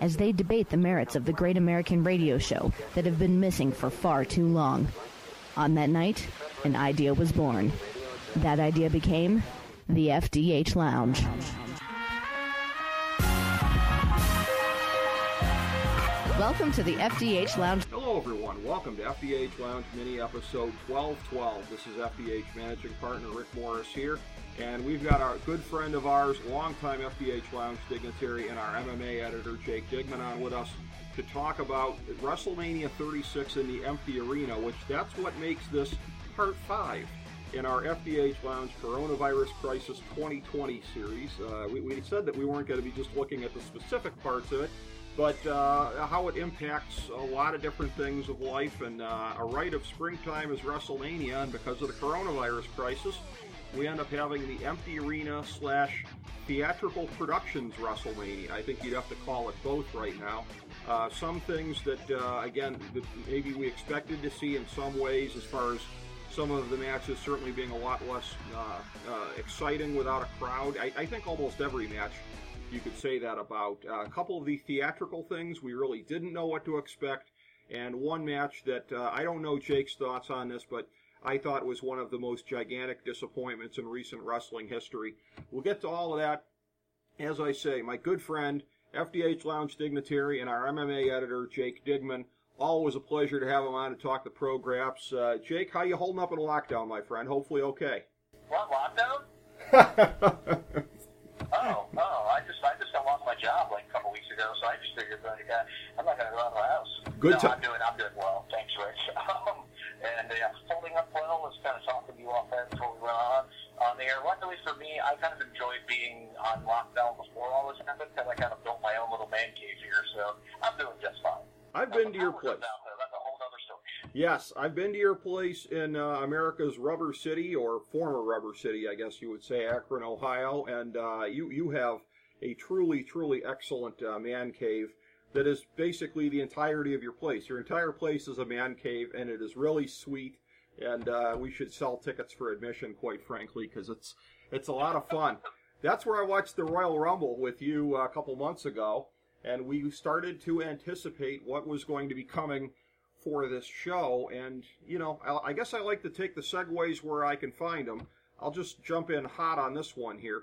as they debate the merits of the great American radio show that have been missing for far too long. On that night, an idea was born. That idea became the FDH Lounge. Welcome to the FDH Lounge. Hello, everyone. Welcome to FDH Lounge Mini Episode 1212. This is FDH Managing Partner Rick Morris here, and we've got our good friend of ours, longtime FDH Lounge dignitary, and our MMA editor, Jake Digman, on with us to talk about WrestleMania 36 in the empty arena, which that's what makes this part five in our FDH Lounge Coronavirus Crisis 2020 series. Uh, we, we said that we weren't going to be just looking at the specific parts of it, but uh, how it impacts a lot of different things of life. And uh, a rite of springtime is WrestleMania, and because of the coronavirus crisis, we end up having the empty arena slash theatrical productions WrestleMania. I think you'd have to call it both right now. Uh, some things that, uh, again, that maybe we expected to see in some ways, as far as some of the matches certainly being a lot less uh, uh, exciting without a crowd. I, I think almost every match you could say that about. Uh, a couple of the theatrical things we really didn't know what to expect, and one match that uh, I don't know Jake's thoughts on this, but I thought was one of the most gigantic disappointments in recent wrestling history. We'll get to all of that. As I say, my good friend, FDH Lounge dignitary, and our MMA editor, Jake Digman. Always a pleasure to have him on to talk the programs. Uh, Jake, how you holding up in lockdown, my friend? Hopefully okay. What lockdown? oh, oh, I just I just got lost my job like a couple weeks ago, so I just figured like uh, I'm not gonna go out of the house. Good no, to- I'm doing I'm doing well, thanks, Rich. Um, and uh, holding up well. Was kind of talking to you off air before we went on on the air. Luckily for me, I kind of enjoyed being on lockdown before all this happened because I kind of built my own little man cave here, so I'm doing just fine. I've been to your How was it place. Out there? That's a whole other story. Yes, I've been to your place in uh, America's Rubber City, or former Rubber City, I guess you would say, Akron, Ohio, and uh, you you have a truly, truly excellent uh, man cave that is basically the entirety of your place. Your entire place is a man cave, and it is really sweet. And uh, we should sell tickets for admission, quite frankly, because it's it's a lot of fun. That's where I watched the Royal Rumble with you uh, a couple months ago, and we started to anticipate what was going to be coming for this show. And, you know, I, I guess I like to take the segues where I can find them. I'll just jump in hot on this one here.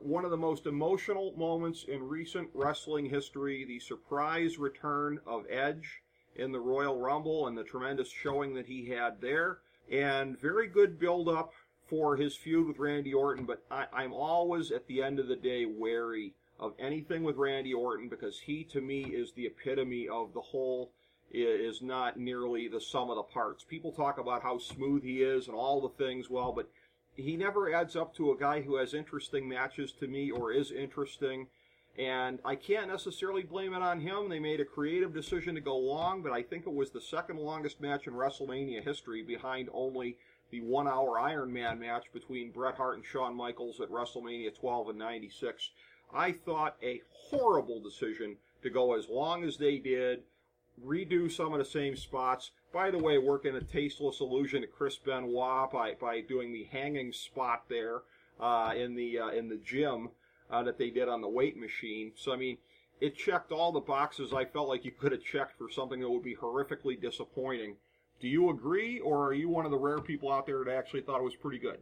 One of the most emotional moments in recent wrestling history the surprise return of Edge in the Royal Rumble and the tremendous showing that he had there. And very good build up for his feud with Randy Orton, but I, I'm always at the end of the day wary of anything with Randy Orton because he to me is the epitome of the whole is not nearly the sum of the parts. People talk about how smooth he is and all the things, well, but he never adds up to a guy who has interesting matches to me or is interesting. And I can't necessarily blame it on him. They made a creative decision to go long, but I think it was the second longest match in WrestleMania history behind only the one hour Iron Man match between Bret Hart and Shawn Michaels at WrestleMania 12 and 96. I thought a horrible decision to go as long as they did, redo some of the same spots. By the way, working a tasteless illusion to Chris Benoit by, by doing the hanging spot there uh, in the uh, in the gym uh, that they did on the weight machine. So I mean, it checked all the boxes I felt like you could have checked for something that would be horrifically disappointing. Do you agree, or are you one of the rare people out there that actually thought it was pretty good?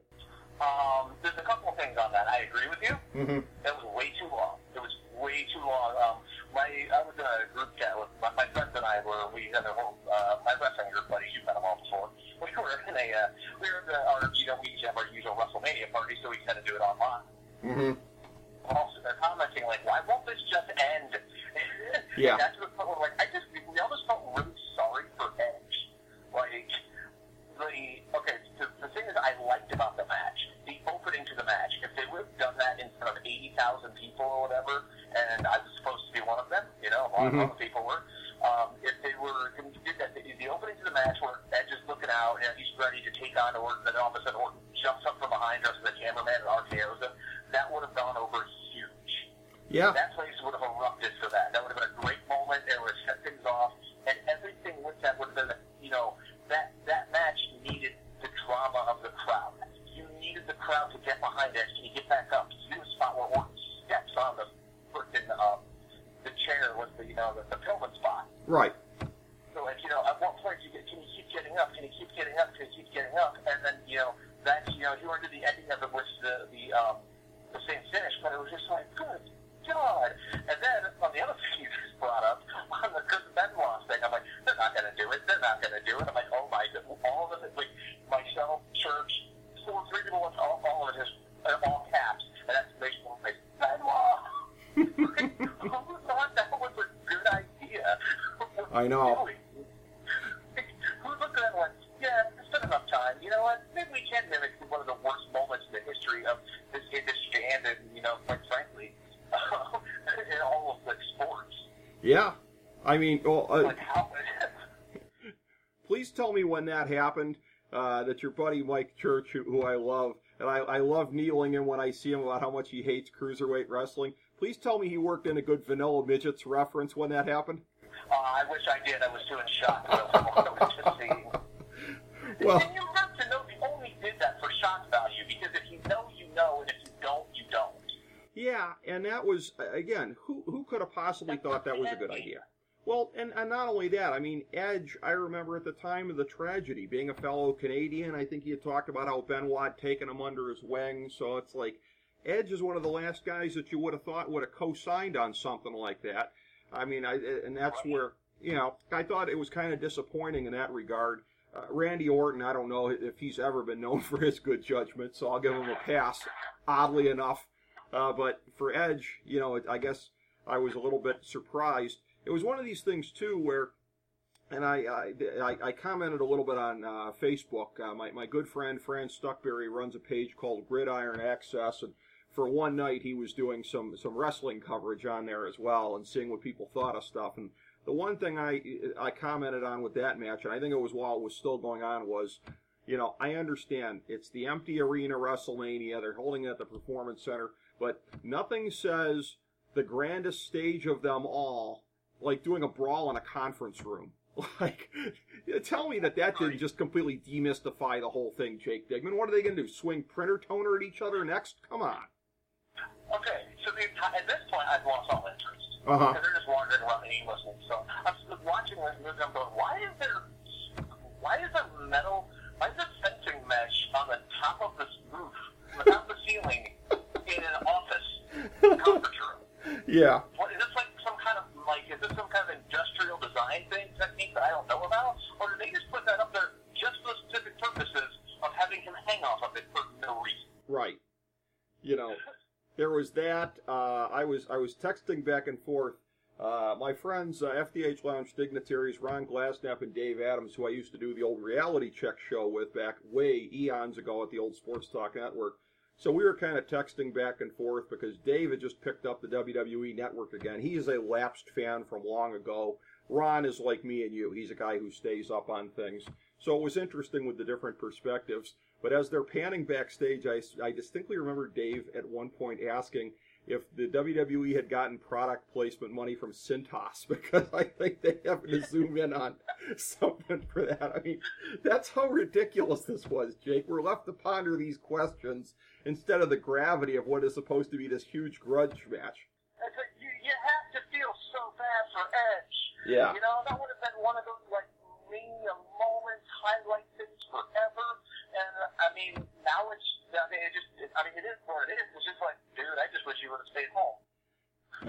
Um, there's a couple of things on that. I agree with you. Mm-hmm. It was way too long. It was way too long. Um, my I was in a group chat with my, my friends and I were we had a whole uh, my wrestling group buddies. You've met them all before. We were in a uh, we were in the, our you know we each have our usual WrestleMania party, so we had to do it online. Mm-hmm. Also, they're commenting like, why won't this just end? Yeah. that's what we're like. I just we almost felt really sorry for Edge. Like the okay, the, the thing is I liked about the match, the opening to the match. If they would have done that in front of eighty thousand people or whatever, and I was supposed to be one of them, you know, a lot mm-hmm. other people were. Um, if they were, if did that, the, the opening to the match where Edge is looking out and he's ready to take on Orton, and then all of a sudden Orton jumps up from behind us, and the cameraman and RKO's him, that would have gone over huge. Yeah. That place would have erupted for that. That would have been a great moment. It would have set things off, and everything with that would have been, you know, that that match needed the drama of the crowd. You needed the crowd to get behind Edge. Can you get back up? You do a spot where Orton steps on the freaking um, the chair the the, Pillman spot. Right. So like you know, at what point do you get, can you keep getting up? Can you keep getting up? Can you keep getting up? And then you know that you know you were to the ending of it, which the the um the same finish, but it was just like good God. And then on the other thing you just brought up on the Chris Benoit thing, I'm like, they're not going to do it. They're not going to do it. I'm like, oh my, all of it, like myself, church, four, three people, all, all of it is uh, all caps, and that's me like Benoit. Who thought I know. Who looked at that one? Yeah, it's been enough time. You know what? Maybe we can mimic one of the worst moments in the history of this industry and, in, you know, quite frankly, in all of the sports. Yeah. I mean, well, uh, Like how? please tell me when that happened. Uh, that your buddy Mike Church, who, who I love, and I, I love kneeling him when I see him about how much he hates cruiserweight wrestling. Please tell me he worked in a good Vanilla Midgets reference when that happened. Uh, I wish I did. I was too in shock. I just seeing. Well, and you have to know they only did that for shock value because if you know, you know, and if you don't, you don't. yeah, and that was again, who who could have possibly thought that was a good idea? Well, and, and not only that, I mean, Edge, I remember at the time of the tragedy, being a fellow Canadian, I think he had talked about how Benoit had taken him under his wing, so it's like, Edge is one of the last guys that you would have thought would have co-signed on something like that. I mean, I, and that's where, you know, I thought it was kind of disappointing in that regard. Uh, Randy Orton, I don't know if he's ever been known for his good judgment, so I'll give him a pass, oddly enough. Uh, but for Edge, you know, I guess I was a little bit surprised. It was one of these things too where, and I I, I commented a little bit on uh, Facebook. Uh, my my good friend Fran Stuckberry runs a page called Gridiron Access, and for one night he was doing some some wrestling coverage on there as well, and seeing what people thought of stuff. And the one thing I I commented on with that match, and I think it was while it was still going on, was you know, I understand it's the empty arena WrestleMania. They're holding it at the Performance Center, but nothing says the grandest stage of them all like doing a brawl in a conference room. Like, tell me that that didn't just completely demystify the whole thing, Jake Digman. What are they going to do? Swing printer toner at each other next? Come on. Okay, so the, at this point, I've lost all interest. Uh huh. Because they're just wandering around aimlessly. So I'm watching this movie. I'm going, why is there, why is there metal, why is there fencing mesh on the top of this roof, without the ceiling, in an office conference room? Yeah. What, is this like some kind of like is this some kind of industrial design thing technique that I don't know about, or did they just put that up there just for the specific purposes of having him hang off of it for no reason? Right. You know, there was that. Uh, I was I was texting back and forth. Uh, my friends, uh, FDH Lounge dignitaries Ron Glassnap and Dave Adams, who I used to do the old reality check show with back way eons ago at the old Sports Talk Network. So we were kind of texting back and forth because Dave had just picked up the WWE Network again. He is a lapsed fan from long ago. Ron is like me and you. He's a guy who stays up on things. So it was interesting with the different perspectives. But as they're panning backstage, I, I distinctly remember Dave at one point asking if the WWE had gotten product placement money from Cintas because I think they have to zoom in on something for that. I mean, that's how ridiculous this was, Jake. We're left to ponder these questions instead of the gravity of what is supposed to be this huge grudge match. You, you have to feel so bad for Edge. Yeah. You know, that would have been one of those, like, mania moments, highlight things forever. And, I mean, now it's, I mean, it just, it, I mean, it is what it is. It's just like, dude, I just wish you would have stayed home.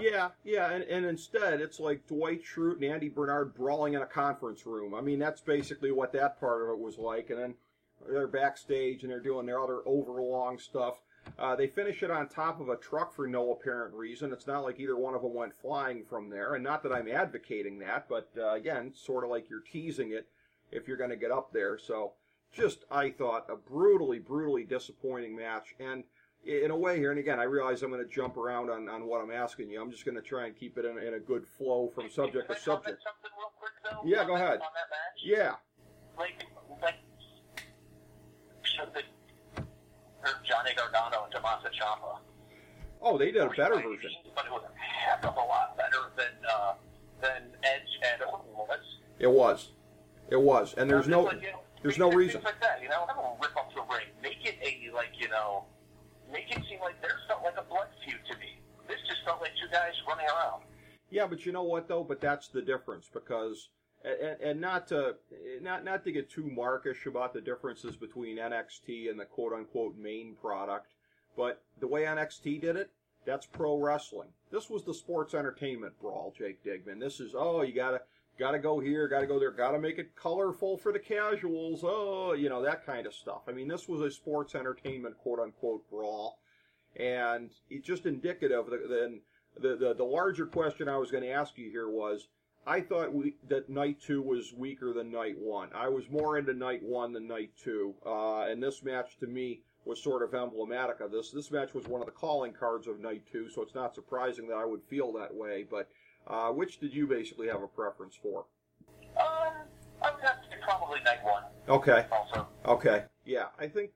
Yeah, yeah, and, and instead it's like Dwight Schrute and Andy Bernard brawling in a conference room. I mean, that's basically what that part of it was like. And then they're backstage and they're doing their other overlong stuff. Uh, they finish it on top of a truck for no apparent reason. It's not like either one of them went flying from there, and not that I'm advocating that, but uh, again, sort of like you're teasing it if you're going to get up there. So, just I thought a brutally, brutally disappointing match. And in a way here, and again, I realize I'm going to jump around on, on what I'm asking you. I'm just going to try and keep it in, in a good flow from subject to Can I comment subject. something real quick, though, Yeah, go ahead. On that match? Yeah. Like, like, should the, or Johnny Gargano and Tommaso Ciampa. Oh, they did a better version. But it was a heck of a lot better than, uh, than Edge and was. It was. It was, and there's no like, you know, there's no reason. like that, you know, have a rip up the ring, make it a like, you know, make it seem like there felt like a blood feud to me. This just felt like two guys running around. Yeah, but you know what though? But that's the difference because, and, and not to not not to get too markish about the differences between NXT and the quote unquote main product, but the way NXT did it, that's pro wrestling. This was the sports entertainment brawl, Jake Digman. This is oh you gotta gotta go here, gotta go there, gotta make it colorful for the casuals. Oh, you know that kind of stuff. I mean, this was a sports entertainment quote unquote brawl, and it's just indicative then the, the the larger question I was going to ask you here was I thought we, that night two was weaker than night one. I was more into night one than night two, uh, and this match to me was sort of emblematic of this. This match was one of the calling cards of night two, so it's not surprising that I would feel that way. But uh, which did you basically have a preference for? Um, I would have to probably night one Okay. also. Okay. Yeah, I think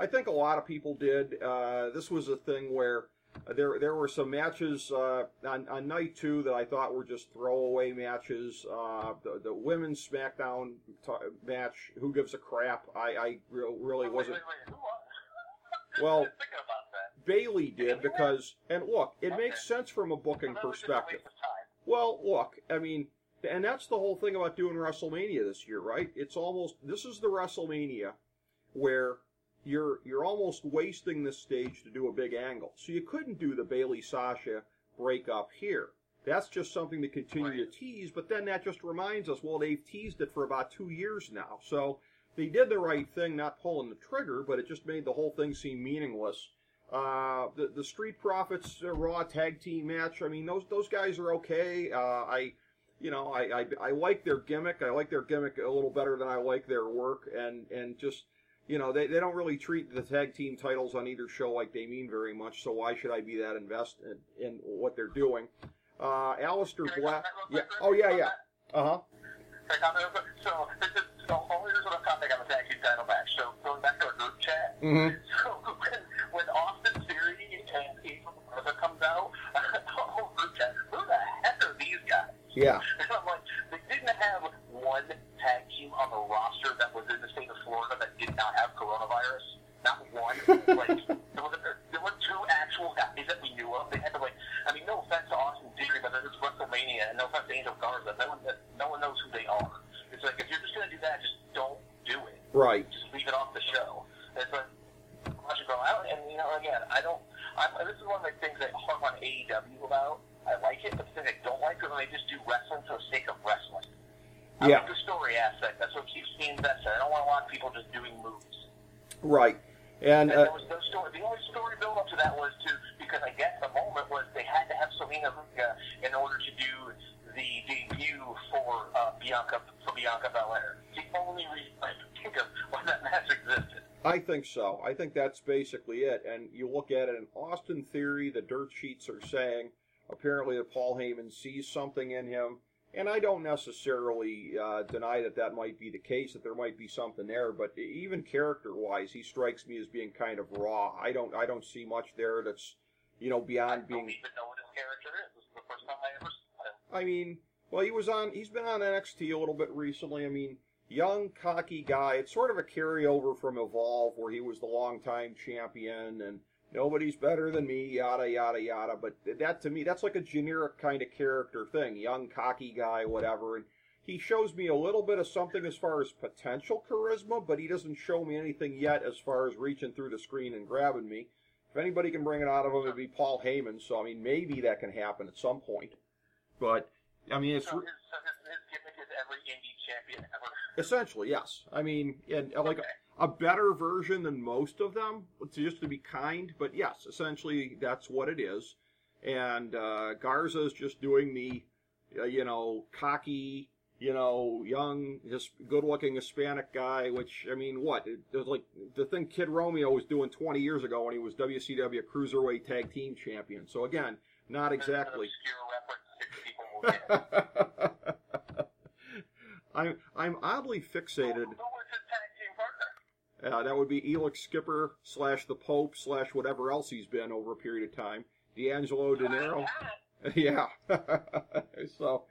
I think a lot of people did. Uh, this was a thing where there there were some matches uh, on, on night two that I thought were just throwaway matches. Uh, the, the women's SmackDown t- match, who gives a crap? I, I re- really wasn't. wait, wait, who was? Well- Just thinking about that. Bayley did because, and look, it makes sense from a booking That was a perspective. Well, look, I mean, and that's the whole thing about doing WrestleMania this year, right? It's almost this is the WrestleMania where you're you're almost wasting this stage to do a big angle. So you couldn't do the Bayley Sasha breakup here. That's just something to continue to tease, but then that just reminds us, well, they've teased it for about two years now. So they did the right thing, not pulling the trigger, but it just made the whole thing seem meaningless. Uh, the the Street Profits uh, Raw tag team match. I mean, those those guys are okay. Uh, I, you know, I, I I like their gimmick. I like their gimmick a little better than I like their work. And and just you know, they they don't really treat the tag team titles on either show like they mean very much. So why should I be that invested in what they're doing? Uh, Aleister Black. Yeah. Oh yeah yeah. Uh huh. Can I comment real quick? So, this is, so only there's a topic on the tag team title match. So, going back to our group chat. Mm-hmm. So, when, Austin Theory and Angel Garza comes out, oh, the whole chat, who the heck are these guys? Yeah. And I'm like, they didn't have one tag team on the roster that was in the state of Florida that did not have coronavirus. Not one. like, there were, there were two actual guys that we knew of. They had to, like, I mean, no offense to Austin Theory, but it's WrestleMania, and no offense to Angel Garza. No one, no one knows who they are. It's like, if you're just going to do that, just don't do it Right. just leave it off the show. It's like watch it go out, and you know, again, I don't. I'm, this is one of the things that I harp on AEW about. I like it, but the thing I don't like is when they just do wrestling for the sake of wrestling. I Yeah. like the story aspect. That's what keeps me invested. I don't want to watch people just doing moves. Right. And And uh, there was no story. The only story build up to that was to because I guess the moment was they had to have Zelina Vega in order to do the debut for uh, Bianca for Bianca Belair. It's the only reason I can think of why that match existed. I think so. I think that's basically it. And you look at it in Austin Theory, the dirt sheets are saying apparently that Paul Heyman sees something in him. And I don't necessarily uh, deny that that might be the case, that there might be something there. But even character-wise, he strikes me as being kind of raw. I don't, I don't see much there that's, you know, I beyond don't being. even know what his character is. This is the first time I ever saw him. I mean, well, he was on. He's been on NXT a little bit recently. I mean, young, cocky guy. It's sort of a carryover from Evolve, where he was the longtime champion, and nobody's better than me. Yada yada yada. But that to me, that's like a generic kind of character thing. Young, cocky guy, whatever. And he shows me a little bit of something as far as potential charisma, but he doesn't show me anything yet as far as reaching through the screen and grabbing me. If anybody can bring it out of him, it'd be Paul Heyman. So I mean, maybe that can happen at some point. But I mean, it's So his, so his, his gimmick is every indie champion ever. Essentially yes. I mean, and like Okay. a, a better version than most of them, just to be kind. But yes, essentially that's what it is. And uh, is just doing the, uh, you know, cocky, you know, young, his good-looking Hispanic guy. Which I mean, what? It, it was like the thing Kid Romeo was doing 20 years ago when he was WCW Cruiserweight Tag Team Champion. So again, not exactly. An obscure reference six people will get. I'm I'm oddly fixated. Who was his tag team partner? Uh, that would be Elix Skipper slash the Pope slash whatever else he's been over a period of time. D'Angelo De Niro. yeah. so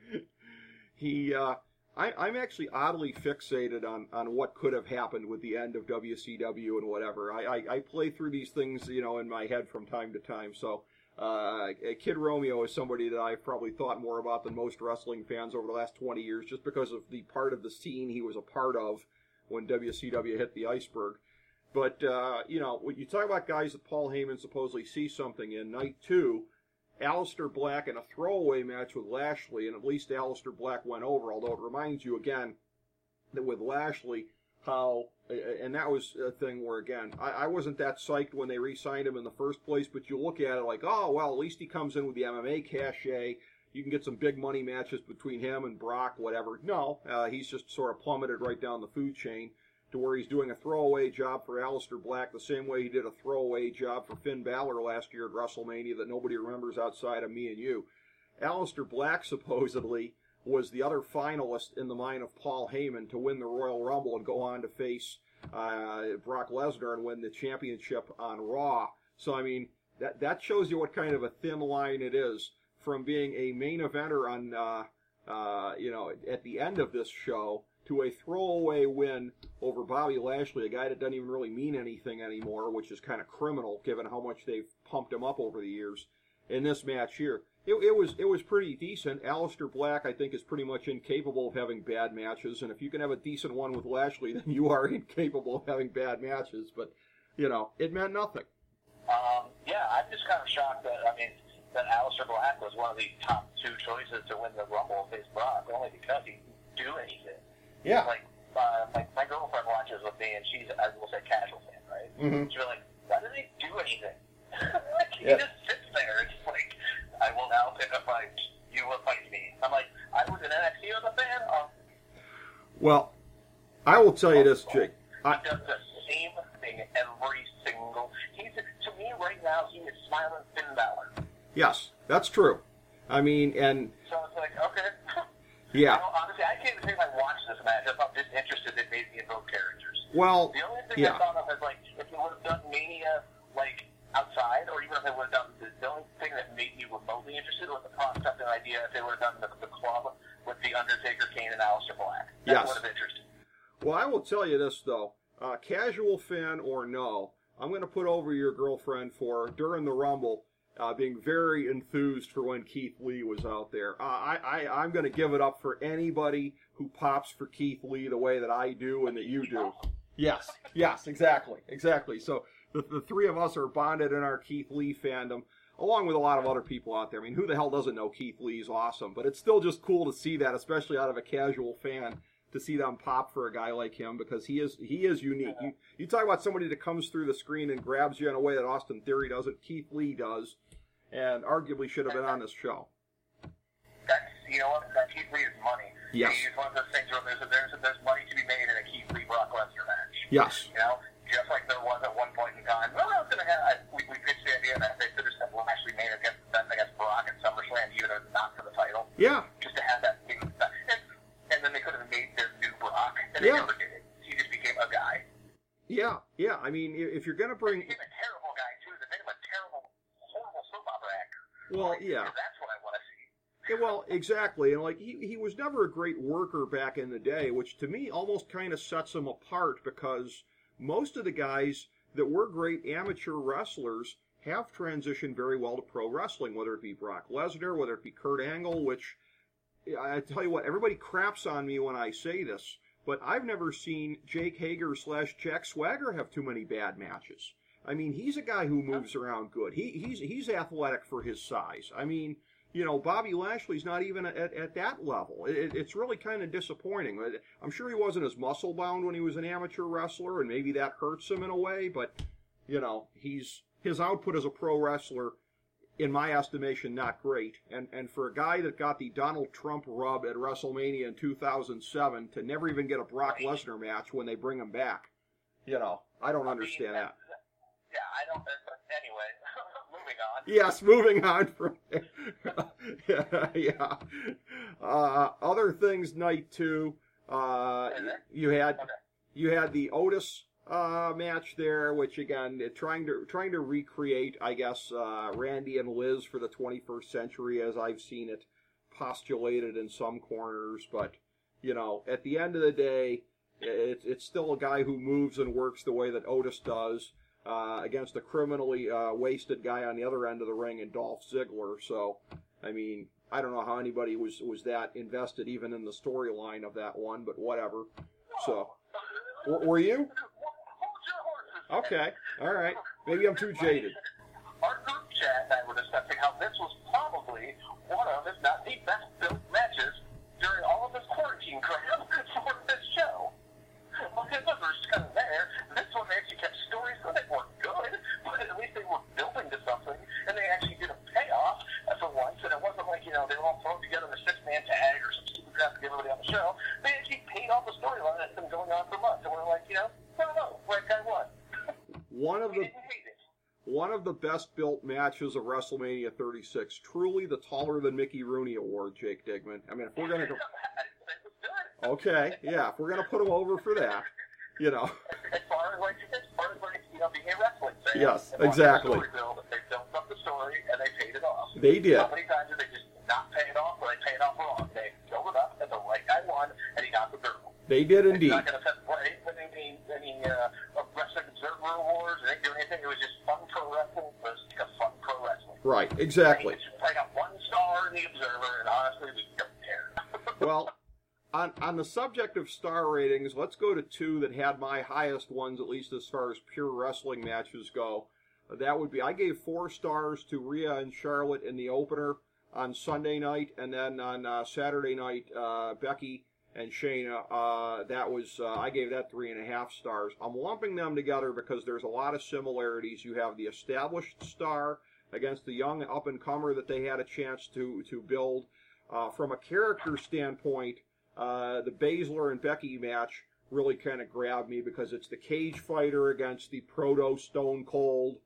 he, uh, I, I'm actually oddly fixated on, on what could have happened with the end of WCW and whatever. I, I, I play through these things, you know, in my head from time to time. So, uh, Kid Romeo is somebody that I've probably thought more about than most wrestling fans over the last 20 years, just because of the part of the scene he was a part of when WCW hit the iceberg. But, uh, you know, when you talk about guys that Paul Heyman supposedly sees something in, night two, Aleister Black in a throwaway match with Lashley, and at least Aleister Black went over, although it reminds you again that with Lashley, how, and that was a thing where, again, I, I wasn't that psyched when they re signed him in the first place, but you look at it like, oh, well, at least he comes in with the MMA cachet. You can get some big money matches between him and Brock, whatever. No, uh, he's just sort of plummeted right down the food chain to where he's doing a throwaway job for Aleister Black the same way he did a throwaway job for Finn Balor last year at WrestleMania that nobody remembers outside of me and you. Aleister Black supposedly was the other finalist in the mind of Paul Heyman to win the Royal Rumble and go on to face uh, Brock Lesnar and win the championship on Raw. So I mean that that shows you what kind of a thin line it is from being a main eventer on uh, uh, you know at the end of this show to a throwaway win over Bobby Lashley, a guy that doesn't even really mean anything anymore, which is kind of criminal given how much they've pumped him up over the years in this match here. It, it was it was pretty decent. Aleister Black, I think, is pretty much incapable of having bad matches, and if you can have a decent one with Lashley, then you are incapable of having bad matches. But you know, it meant nothing. Um, yeah, I'm just kind of shocked that I mean that Aleister Black was one of the top two choices to win the Rumble face Brock, only because he didn't do anything. Yeah. Like, uh, my, my girlfriend watches with me, and she's, I will say, casual fan, right? Mhm. She'll be like, why does he do anything? like, he Yeah. just sits there. It's like, I will now pick a fight. You will fight me. I'm like, I was in NXT as a fan. Um, Well, I will tell you this, Jake. I, he does the same thing every single. He's to me right now. He is smiling Finn Balor. yes, that's true. I mean, and So it's like, okay. Yeah. You know, honestly, I can't even say I watched this match. I'm just interested in maybe in both characters. Well, The only thing yeah. I thought of is like if they would have done Mania like outside, or even if they would have done the, the only thing that made me remotely interested was the concept and idea if they would have done the, the club with the Undertaker, Kane, and Aleister Black. That Yes. would have interested. Well, I will tell you this though, uh, casual fan or no, I'm going to put over your girlfriend for during the Rumble uh, being very enthused for when Keith Lee was out there. Uh, I, I I'm going to give it up for anybody who pops for Keith Lee the way that I do and that you do. Yes, yes, exactly, exactly. So the, the three of us are bonded in our Keith Lee fandom, along with a lot of other people out there. I mean, who the hell doesn't know Keith Lee's awesome? But it's still just cool to see that, especially out of a casual fan, to see them pop for a guy like him because he is he is unique. You you talk about somebody that comes through the screen and grabs you in a way that Austin Theory doesn't, Keith Lee does, and arguably should have been on this show. That's you know what that Keith Lee is money. Yes. It's one of those things where there's there's there's money to be made in a Keith Lee Brock Lesnar match. Yes. You know, just like there was at one point in time. Well, I was gonna have I, we, we pitched the idea that they could have said well actually made against them against Brock at SummerSlam, even if not for the title. Yeah. just to have that thing. And, and then they could have made their new Brock, and Yeah. never did it. He just became a guy. Yeah. Yeah. I mean, if you're going to bring. He became a terrible guy too. They made him a terrible, horrible soap opera actor. well, Like, yeah. That's what I want to see. Yeah, well, exactly, and like he he was never a great worker back in the day, which to me almost kind of sets him apart because most of the guys that were great amateur wrestlers have transitioned very well to pro wrestling, whether it be Brock Lesnar, whether it be Kurt Angle, which I tell you what, everybody craps on me when I say this, but I've never seen Jake Hager slash Jack Swagger have too many bad matches. I mean, he's a guy who moves oh. around good. He he's he's athletic for his size. I mean, you know, Bobby Lashley's not even at, at that level. It, it's really kind of disappointing. Uh, I'm sure he wasn't as muscle bound when he was an amateur wrestler, and maybe that hurts him in a way. But you know, he's his output as a pro wrestler in my estimation, not great. And and for a guy that got the Donald Trump rub at WrestleMania in 2007 to never even get a Brock Lesnar match when they bring him back, you know, I don't understand that. Yeah, I don't. But anyway, moving on. Yes, moving on from yeah, yeah. Uh, other things, night two. Uh, you had Okay. you had the Otis uh, match there, which again, trying to trying to recreate, I guess, uh, Randy and Liz for the 21st century, as I've seen it postulated in some corners. But you know, at the end of the day, it, it's still a guy who moves and works the way that Otis does. Uh, against a criminally uh, wasted guy on the other end of the ring in Dolph Ziggler. So, I mean, I don't know how anybody was was that invested even in the storyline of that one, but whatever. So, w- were you? Okay, all right. Maybe I'm too jaded. Our group chat and I were discussing how this was probably one of, if not the best built matches during all of this quarantine crap for this show. Well, his numbers kind of there. This one they actually kept stories so they weren't good, but at least they were building to something, and they actually did a payoff for once. And it wasn't like you know they were all thrown together in a six-man tag or some stupid crap to get everybody on the show. They actually paid off the storyline that's been going on for months, and we're like, you know, no, no, right guy won. One of the didn't hate it. one of the best built matches of WrestleMania 36. Truly the taller than Mickey Rooney award, Jake Digman. I mean, if we're gonna go, okay, yeah, if we're gonna put him over for that, you know, As far as like, as far as like, you know, being a wrestling fan. Yes, exactly. The build, they built up the story and they paid it off. they did. How many times did they just not pay it off, or they pay it off wrong? They built it up, and the right guy won, and he got the girdle. They did indeed. not going to set any any any uh, awards. They didn't do anything. It was just fun pro wrestling. It was like a fun pro wrestling. Right, exactly. I got one star in the observer, and honestly, we don't care. Well, on on the subject of star ratings, let's go to two that had my highest ones, at least as far as pure wrestling matches go. That would be I gave four stars to Rhea and Charlotte in the opener on Sunday night, and then on uh, Saturday night, uh, Becky and Shayna. Uh, that was uh, I gave that three and a half stars. I'm lumping them together because there's a lot of similarities. You have the established star against the young up and comer that they had a chance to to build. Uh, from a character standpoint, uh, the Baszler and Becky match really kind of grabbed me because it's the cage fighter against the proto Stone Cold,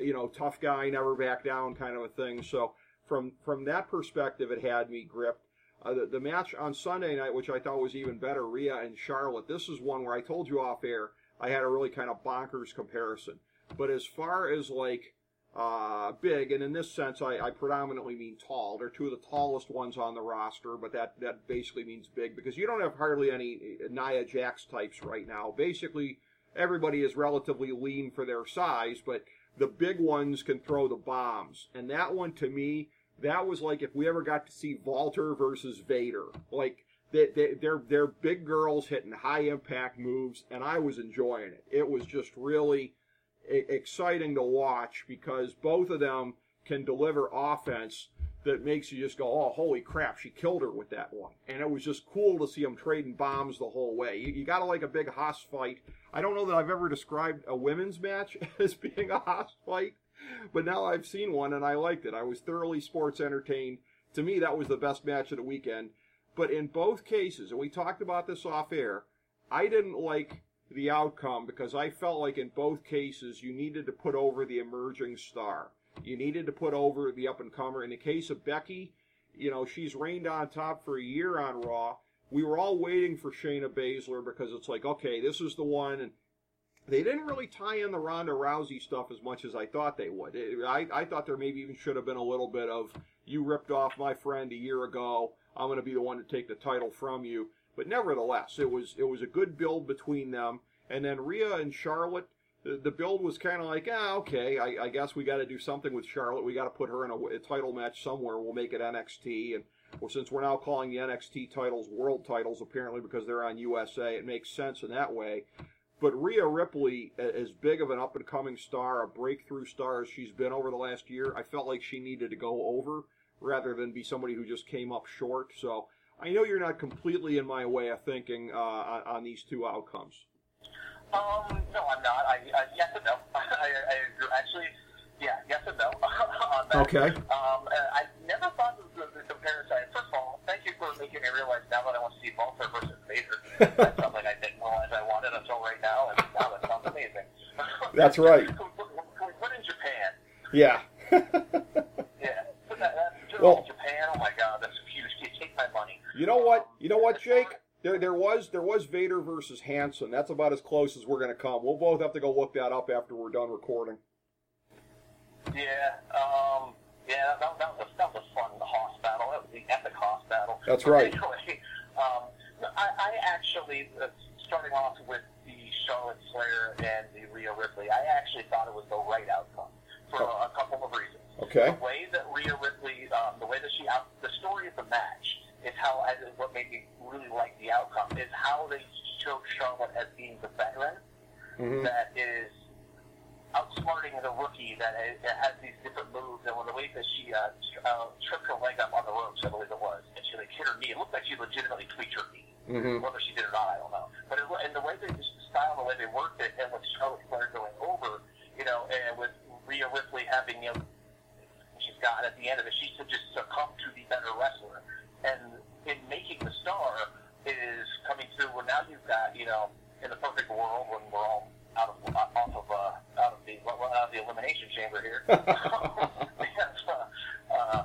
you know, tough guy, never back down kind of a thing. So from from that perspective, it had me gripped. Uh, the, the match on Sunday night, which I thought was even better, Rhea and Charlotte. This is one where I told you off air I had a really kind of bonkers comparison. But as far as like uh, big, and in this sense, I, I predominantly mean tall. They're two of the tallest ones on the roster, but that, that basically means big because you don't have hardly any uh, Nia Jax types right now. Basically, everybody is relatively lean for their size, but the big ones can throw the bombs. And that one, to me, that was like if we ever got to see Walter versus Vader. Like, they, they, they're, they're big girls hitting high impact moves, and I was enjoying it. It was just really exciting to watch because both of them can deliver offense that makes you just go, oh, holy crap, she killed her with that one. And it was just cool to see them trading bombs the whole way. You, you got to like a big Hoss fight. I don't know that I've ever described a women's match as being a Hoss fight, but now I've seen one and I liked it. I was thoroughly sports entertained. To me, that was the best match of the weekend. But in both cases, and we talked about this off air, I didn't like the outcome because I felt like in both cases you needed to put over the emerging star. You needed to put over the up and comer. In the case of Becky, you know, she's reigned on top for a year on Raw. We were all waiting for Shayna Baszler because it's like, okay, this is the one. And they didn't really tie in the Ronda Rousey stuff as much as I thought they would. It- I, I thought there maybe even should have been a little bit of, you ripped off my friend a year ago. I'm going to be the one to take the title from you. But nevertheless, it was it was a good build between them. And then Rhea and Charlotte, the, the build was kind of like, ah, okay, I, I guess we got to do something with Charlotte. We got to put her in a, a title match somewhere. We'll make it NXT. And well, since we're now calling the NXT titles world titles, apparently because they're on USA, it makes sense in that way. But Rhea Ripley, as big of an up and coming star, a breakthrough star as she's been over the last year, I felt like she needed to go over rather than be somebody who just came up short. So I know you're not completely in my way of thinking uh, on, on these two outcomes. Um, no, I'm not. I, I yes and no. I, I agree. actually, Yeah, yes and no on that. Okay. Um, I never thought of the, the comparison. First of all, thank you for making me realize now that I want to see Walter versus Vader. That's something I didn't I wanted until right now, and now that sounds amazing. That's right. Can we put, can we put in Japan? Yeah. Yeah. Put that, that, Well- in Japan. Oh my God, that's huge. You take my money. You know what? You know what, Jake? There, there was there was Vader versus Hansen. That's about as close as we're going to come. We'll both have to go look that up after we're done recording. Yeah. Um. Yeah. That, that was that was fun Hoss battle. That was the epic Hoss battle. That's right. Anyway, um, I, I actually uh, starting off with the Charlotte Flair and the Rhea Ripley. I actually thought it was the right outcome for a, a couple of reasons. Okay. The way that Rhea Ripley, um, the way that she out, the story of the match is how I what made me really like the outcome is how they showed Charlotte as being the veteran Mhm. that is outsmarting the rookie that has, these different moves, and when the way that she uh, tr- uh, tripped her leg up on the ropes, I believe it was, and she like hit her knee. It looked like she legitimately tweaked her knee. Mhm. Whether she did or not, I don't know. And the way they just the style, the way they worked it, and with Charlotte Flair going over, you know, and with Rhea Ripley having you know, she's got at the end of it, she could just succumb to the better wrestler, and in making the star is coming through. Where now you've got you know, in the perfect world when we're all out of off of uh, out of the well, out of the elimination chamber here. uh, uh,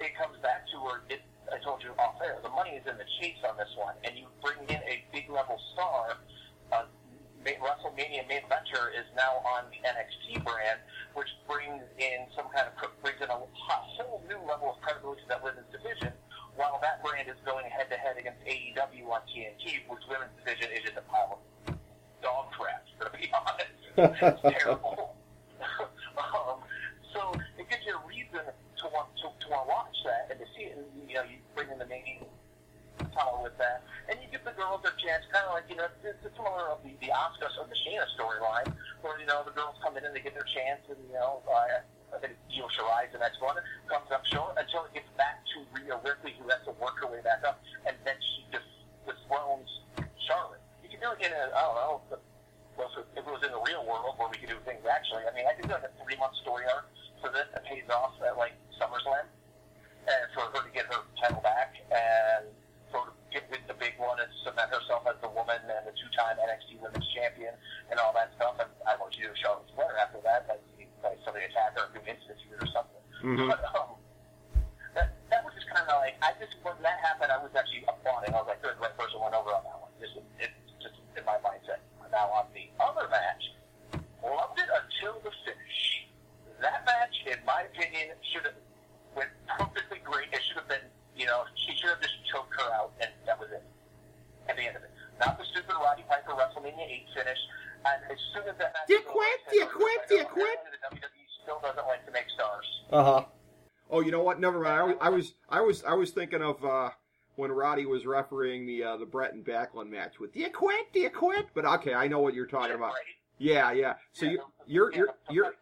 it comes back to where it, I told you off air, the money is in the chase on this one, and you bring in a level star. Uh, WrestleMania main eventer is now on the NXT brand, which brings in some kind of brings in a whole new level of credibility to that women's division. While that brand is going head to head against AEW on TNT, which women's division is just a pile of dog crap. To be honest, it's terrible. um, so it gives you a reason to want to, to want to watch that and to see it. And, you know, you bring in the main power with that, and you give the girls a chance, kind of like you know, it's, it's similar of the the Oscar or the Shayna storyline, where you know the girls come in and they get their chance, and you know, uh, I think Io Shirai's the next one comes up short until it gets back to Rhea Ripley, who has to work her way back up, and then she just dethrones Charlotte. You can do it in a I don't know. well, if it was in the real world where we could do things actually, I mean, I could do like a three month story arc for this that pays off at like SummerSlam, and for her to get her title back, and for her to get with the big one and cement herself as the woman and the two time Women's Champion and all that stuff. And I want you to do Charlotte Flair after that, like, like somebody attack her, do institute or something. Mhm. But um, that that was just kind of like I just when that happened, I was actually applauding. I was like, good, right person went over on that one. Just it just in my mindset. Now on the other match, loved it until the finish. That match, in my opinion, should have went perfectly great. It should have been, you know, she should have just choked her out, and that was it. At the end of it, not the stupid Roddy Piper WrestleMania 8 finish. And as soon as that match, Do you was quit? over, Do you I was quit? like, Do you oh, quit? apparently The WWE still doesn't like to make stars. Uh huh. Oh, you know what? Never mind. I was Thinking of uh, when Roddy was refereeing the uh, the Bret and Backlund match with "Do you quit? Do you quit?" But okay, I know what you're talking about. Yeah, yeah. So Yeah, you, you're you're you're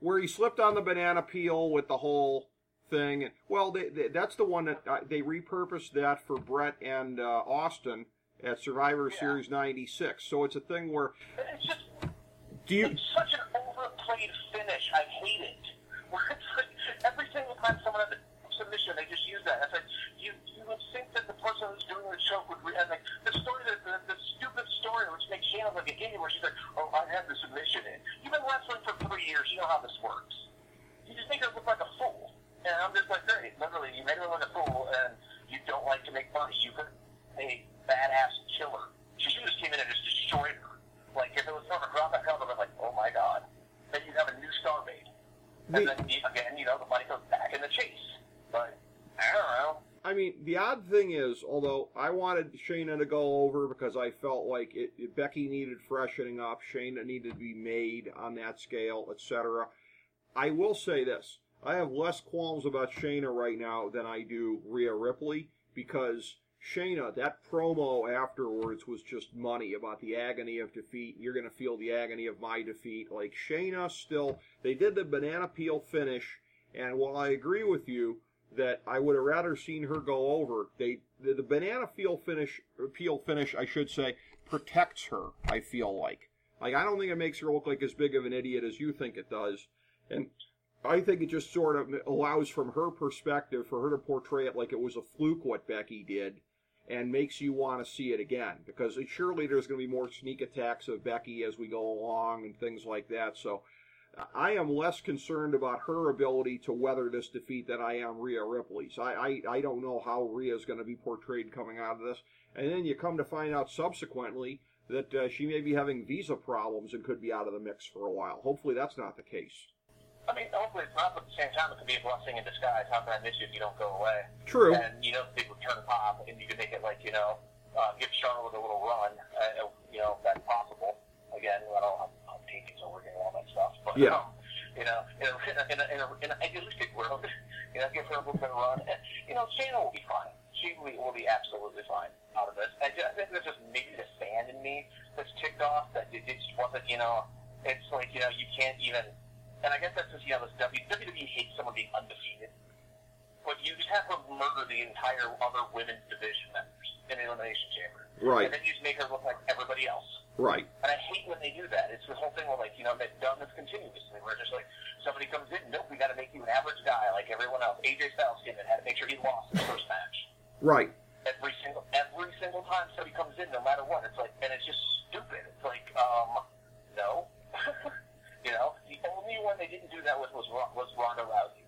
where he slipped on the banana peel with the whole thing. Well, they, they, that's the one that uh, they repurposed that for Bret and uh, Austin at Survivor Yeah. Series '96. So it's a thing where It's just do you It's such an overplayed finish. I hate it. Where it's like every single time someone has a submission, they just use that. It's like you you would think that the person who's doing the choke would re- and like the story that the, the stupid story which makes Shayna look like idiot where she's like, Oh, I had the submission in. You've been wrestling for three years, you know how this works. You just make her look like a fool. And I'm just like, great, literally, you made her look like a fool and you don't like to make money. You could a badass killer. She should have just came in and just destroyed her. Like if it was a drop that I'd be like, oh my god. Then you'd have a new star made. And The- then again, you know, the money goes back in the chase. But I don't know. I mean, the odd thing is, although I wanted Shayna to go over because I felt like it, it, Becky needed freshening up, Shayna needed to be made on that scale, etc. I will say this: I have less qualms about Shayna right now than I do Rhea Ripley because Shayna, that promo afterwards was just money about the agony of defeat. You're going to feel the agony of my defeat. Like Shayna, still, they did the banana peel finish, and while I agree with you that I would have rather seen her go over. They the, the banana peel finish peel finish I should say protects her. I feel like like I don't think it makes her look like as big of an idiot as you think it does. And I think it just sort of allows, from her perspective, for her to portray it like it was a fluke what Becky did, and makes you want to see it again. Because surely there's going to be more sneak attacks of Becky as we go along and things like that. So I am less concerned about her ability to weather this defeat than I am Rhea Ripley's. I, I, I don't know how Rhea is going to be portrayed coming out of this. And then you come to find out subsequently that uh, she may be having visa problems and could be out of the mix for a while. Hopefully that's not the case. I mean, hopefully it's not, but at the same time, it could be a blessing in disguise. How can I miss you if you don't go away? True. And, you know, would turn pop, and you could make it like, you know, uh, give Charlotte a little run, uh, you know, if that's possible. Again, I don't know how tapings are working and all that stuff. But, Yeah. um, you know, in a, in a, in a, in a, in a idealistic world, you know, give her a little bit run. And, you know, Shayna will be fine. She will be, will be absolutely fine out of this. I, just, I think there's just maybe the fan in me that's ticked off that it, it just wasn't, you know, it's like, you know, you can't even, and I guess that's just, you know, this W, WWE hates someone being undefeated. But you just have her murder the entire other women's division members in the Elimination Chamber. Right. And then you just make her look like everybody else. Right. And I hate when they do that. It's the whole thing where, like, you know, they've done this continuously, where it's just like somebody comes in, nope, we got to make you an average guy like everyone else. AJ Styles came in, had to make sure he lost his first match. Right. Every single, every single time somebody comes in, no matter what, it's like, and it's just stupid. It's like, um, no, you know, the only one they didn't do that with was was Ronda Rousey.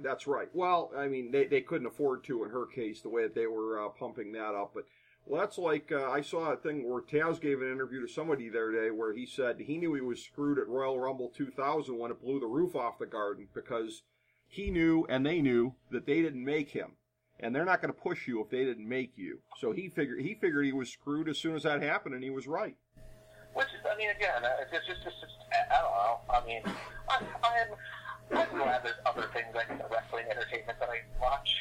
That's right. Well, I mean, they, they couldn't afford to in her case, the way that they were uh, pumping that up. But well, that's like uh, I saw a thing where Taz gave an interview to somebody the other day where he said he knew he was screwed at Royal Rumble 2000 when it blew the roof off the garden because he knew and they knew that they didn't make him, and they're not going to push you if they didn't make you. So he figured he figured he was screwed as soon as that happened, and he was right. Which is, I mean, again, uh, it's just, it's just, I don't know. I mean, I, I'm, I'm glad there's other things like the wrestling entertainment that I watch.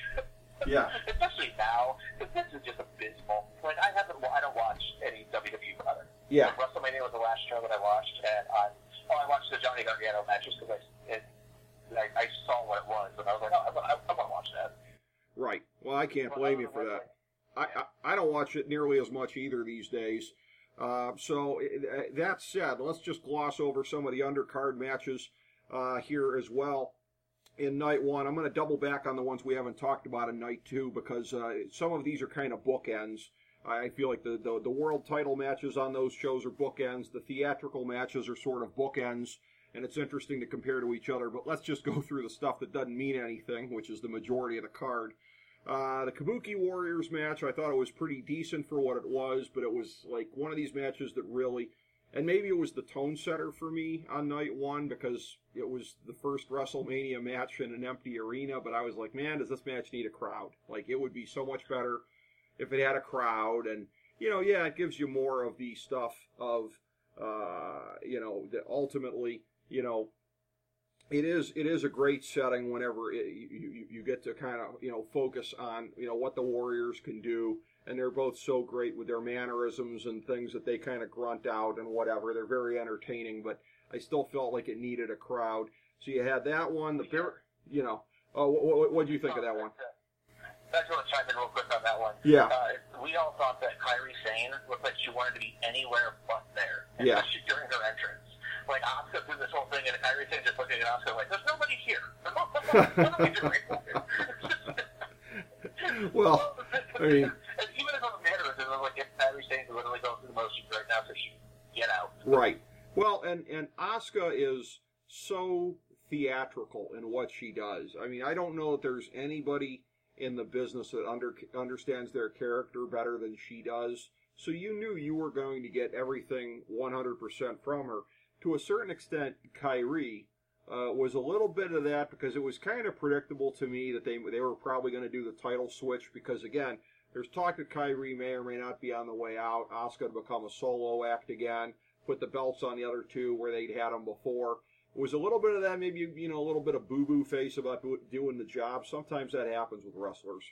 Yeah. Especially now, because this is just abysmal. Like, I haven't, I don't watch any WWE product. Yeah. Like, WrestleMania was the last show that I watched, and I, oh, I watched the Johnny Gargano matches because I, it, I, I saw what it was, and I was like, oh, I, I, I want to watch that. Right. Well, I can't blame you for that. I, I, I don't watch it nearly as much either these days. Uh, so uh, that said, let's just gloss over some of the undercard matches uh, here as well. In night one, I'm going to double back on the ones we haven't talked about in night two because uh, some of these are kind of bookends. I feel like the, the the world title matches on those shows are bookends. The theatrical matches are sort of bookends, and it's interesting to compare to each other. But let's just go through the stuff that doesn't mean anything, which is the majority of the card. Uh, the Kabuki Warriors match, I thought it was pretty decent for what it was, but it was like one of these matches that really, and maybe it was the tone setter for me on night one because it was the first WrestleMania match in an empty arena, but I was like, man, does this match need a crowd? Like, it would be so much better if it had a crowd, and, you know, yeah, it gives you more of the stuff of, uh, you know, that ultimately, you know, it is it is a great setting whenever it, you, you you get to kind of you know focus on you know what the Warriors can do, and they're both so great with their mannerisms and things that they kind of grunt out and whatever. They're very entertaining, but I still felt like it needed a crowd. So you had that one, the Bar- you know. Oh, what, what do you think of that one? I just want to chime in real quick on that one. Yeah. Uh, we all thought that Kairi Sane looked like she wanted to be anywhere but there. Yeah. Especially during her entrance. Like, Asuka through this whole thing, and Kairi Sane just looking at Asuka like, there's nobody here. what are we doing? Well, I mean, and even if it matters, it was like if Kairi Sane's literally going through the motions right now, so she can get out. Right. Well, and and Asuka is so theatrical in what she does. I mean, I don't know if there's anybody in the business that under understands their character better than she does. So you knew you were going to get everything 100% from her. To a certain extent, Kairi uh, was a little bit of that because it was kind of predictable to me that they they were probably going to do the title switch because again, there's talk that Kairi may or may not be on the way out. Asuka to become a solo act again, put the belts on the other two where they'd had them before. It was a little bit of that, maybe you know, a little bit of boo boo face about doing the job. Sometimes that happens with wrestlers.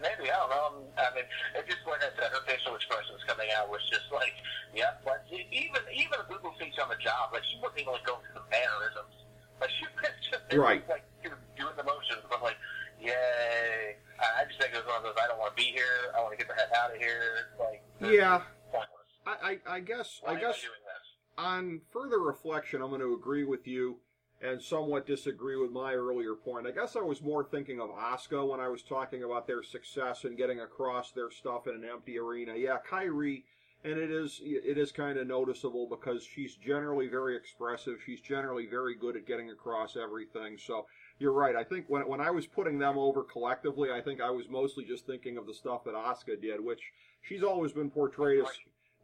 Maybe, I don't know. Um, I mean, it just, like I said, her facial expressions coming out was just like, yeah, but even even a Google face on the job, like, she wasn't even like going through the mannerisms. Like, she was just Right. was, like was doing the motions, but like, yay. I I just think it was one of those, I don't want to be here, I want to get the heck out of here. Like, Yeah. I, I, I guess Why I guess am I doing this? on further reflection, I'm going to agree with you. and somewhat disagree with my earlier point. I guess I was more thinking of Asuka when I was talking about their success in getting across their stuff in an empty arena. Yeah, Kairi, and it is it is kind of noticeable because she's generally very expressive. She's generally very good at getting across everything. So you're right. I think when when I was putting them over collectively, I think I was mostly just thinking of the stuff that Asuka did, which she's always been portrayed as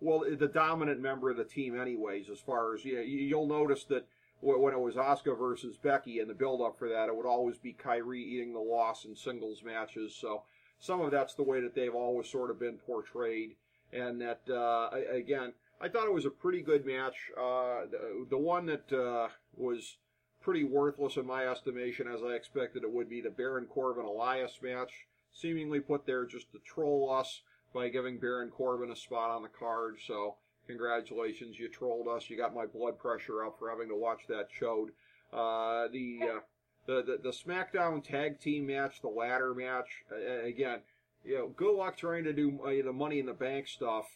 well the dominant member of the team, anyways. As far as you know, you'll notice that when it was Asuka versus Becky and the build up for that, it would always be Kairi eating the loss in singles matches. So some of that's the way that they've always sort of been portrayed. And that, uh, again, I thought it was a pretty good match. Uh, the, the one that uh, was pretty worthless in my estimation, as I expected it would be, the Baron Corbin Elias match, seemingly put there just to troll us by giving Baron Corbin a spot on the card. So Congratulations, you trolled us. You got my blood pressure up for having to watch that showed. Uh, the, uh, the, the the SmackDown Tag Team match, the ladder match. Uh, again, you know, good luck trying to do uh, the Money in the Bank stuff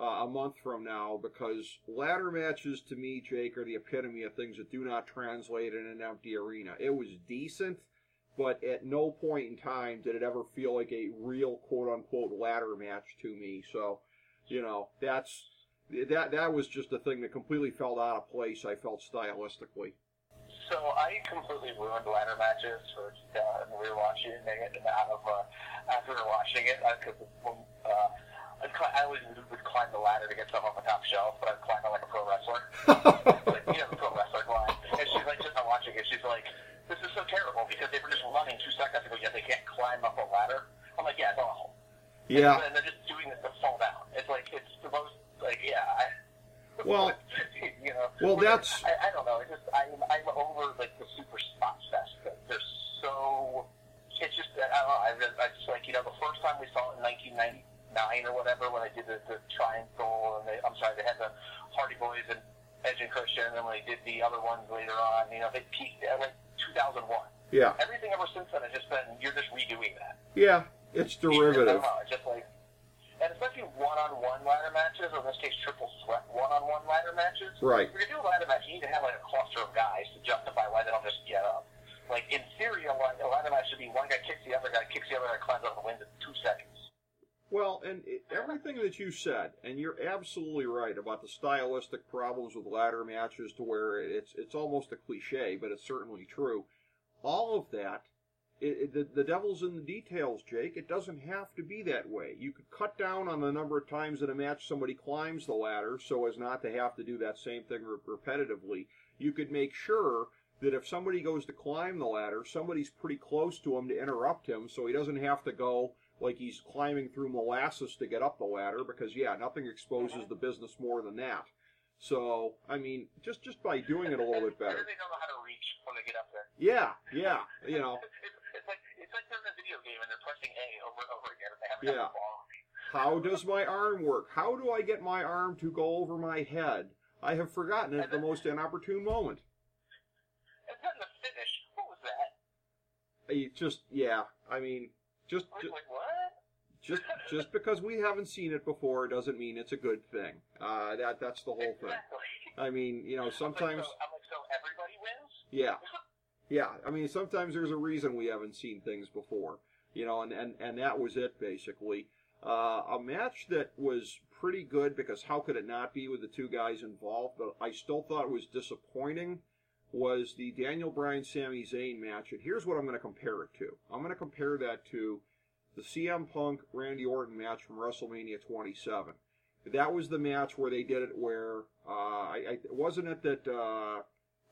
uh, a month from now because ladder matches to me, Jake, are the epitome of things that do not translate in an empty arena. It was decent, but at no point in time did it ever feel like a real quote unquote ladder match to me. So, you know, that's that that was just a thing that completely felt out of place. I felt stylistically. So I completely ruined ladder matches for uh, we were watching it, and out of uh, after watching it, because uh, uh, I'd I always would climb the ladder to get stuff off the top shelf, but I'd climb it like a pro wrestler, like you know the pro wrestler climb. And she's like, just not watching it. She's like, this is so terrible because they were just running two seconds ago, yet they can't climb up a ladder. I'm like, yeah, it's awful. Yeah. And they're just doing this to fall down. It's like it's the most like yeah. I, well, you know, well, that's I, I don't know. It's just I'm I'm over like the super spot fest. They're so it's just I don't know. I, I just like you know the first time we saw it in 1999 or whatever when they did the, the triangle and they I'm sorry they had the Hardy Boys and Edge and Christian and then when they did the other ones later on. You know they peaked at like 2001. Yeah. Everything ever since then has just been you're just redoing that. Yeah, it's derivative. I it's just like and especially one-on-one ladder matches, or in this case, triple threat one-on-one ladder matches. Right. If you're a ladder match, you need to have like a cluster of guys to justify why they don't just get up. Like in theory, a ladder match should be one guy kicks the other guy, kicks the other guy, climbs up and wins in two seconds. Well, and it, everything that you said, and you're absolutely right about the stylistic problems with ladder matches, to where it's it's almost a cliche, but it's certainly true. All of that it, it, the, the devil's in the details, Jake. It doesn't have to be that way. You could cut down on the number of times in a match somebody climbs the ladder so as not to have to do that same thing re- repetitively. You could make sure that if somebody goes to climb the ladder, somebody's pretty close to him to interrupt him so he doesn't have to go like he's climbing through molasses to get up the ladder because, yeah, nothing exposes uh-huh. the business more than that. So, I mean, just just by doing it a little bit better. They don't know how to reach when they get up there. Yeah, yeah, you know. it's like it's like they're in a video game and they're pressing A over and over again and they haven't Yeah. the. How does my arm work? How do I get my arm to go over my head? I have forgotten it at the most inopportune moment. And then the finish, what was that? I just, yeah, I mean, just, was like, what? just, just because we haven't seen it before doesn't mean it's a good thing. Uh, that, that's the whole thing. I mean, you know, I'm like, sometimes, so, I'm like, so everybody wins? yeah, yeah. I mean, sometimes there's a reason we haven't seen things before, you know, and and and that was it basically. Uh, a match that was pretty good because how could it not be with the two guys involved? But I still thought it was disappointing. Was the Daniel Bryan Sami Zayn match, and here's what I'm going to compare it to. I'm going to compare that to the CM Punk Randy Orton match from WrestleMania 27. That was the match where they did it where uh, I, I wasn't it that uh,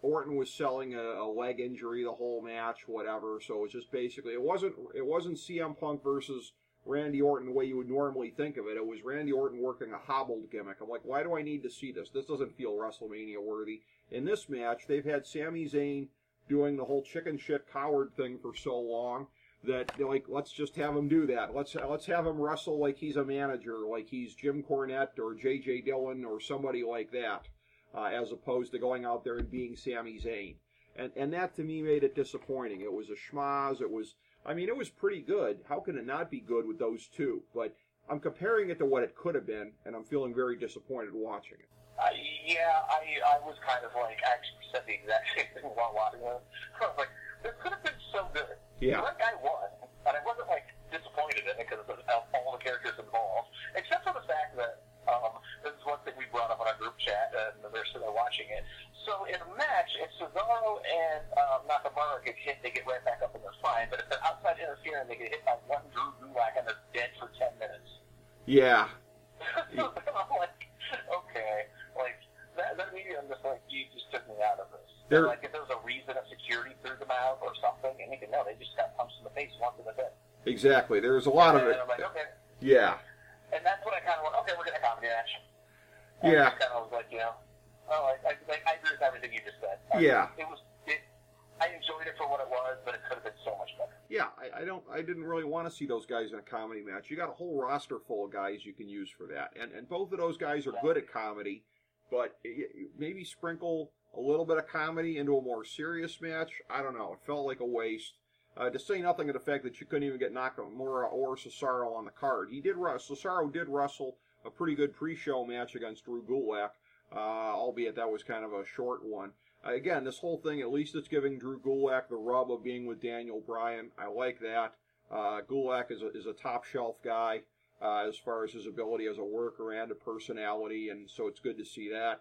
Orton was selling a, a leg injury the whole match, whatever. So it was just basically it wasn't it wasn't CM Punk versus Randy Orton the way you would normally think of it. It was Randy Orton working a hobbled gimmick. I'm like, why do I need to see this? This doesn't feel WrestleMania worthy. In this match, they've had Sami Zayn doing the whole chicken shit coward thing for so long that like let's just have him do that. Let's let's have him wrestle like he's a manager, like he's Jim Cornette or J.J. Dillon or somebody like that, uh, as opposed to going out there and being Sami Zayn. And and that to me made it disappointing. It was a schmaz. It was I mean it was pretty good. How can it not be good with those two? But I'm comparing it to what it could have been, and I'm feeling very disappointed watching it. Uh, yeah, I I was kind of like I actually said the exact same thing while watching it. I was like, this could have been so good. Yeah. Like I was, and I wasn't like disappointed in it because of all the characters involved, except for the fact that um, this is one thing we brought up on our group chat, and they're sitting there watching it. So in a match, if Cesaro and um, Nakamura get hit, they get right back up and they're fine. But if they're outside interfering, they get hit by one Drew Gulak and they're dead for ten minutes. Yeah. I'm like, okay, like that. That immediately I'm just like, you just took me of. There- like if there was a reason that security threw them out or something, anything, no, they just got punched in the face once in the head. Exactly. There's a lot of and it. I'm like, okay. Yeah. And that's when I kind of went, okay, we're getting a comedy match. And Yeah. I kind of was like, you know, oh, I, I, like, I agree with everything you just said. I- Yeah. It was, it, I enjoyed it for what it was, but it could have been so much better. Yeah, I, I don't. I didn't really want to see those guys in a comedy match. You got a whole roster full of guys you can use for that, and and both of those guys are good at comedy, but y- maybe sprinkle a little bit of comedy into a more serious match. I don't know. It felt like a waste. Uh, to say nothing of the fact that you couldn't even get Nakamura or Cesaro on the card. He did. Cesaro did wrestle a pretty good pre-show match against Drew Gulak, uh, albeit that was kind of a short one. Uh, again, this whole thing, at least it's giving Drew Gulak the rub of being with Daniel Bryan. I like that. Uh, Gulak is a, is a top shelf guy uh, as far as his ability as a worker and a personality, and so it's good to see that.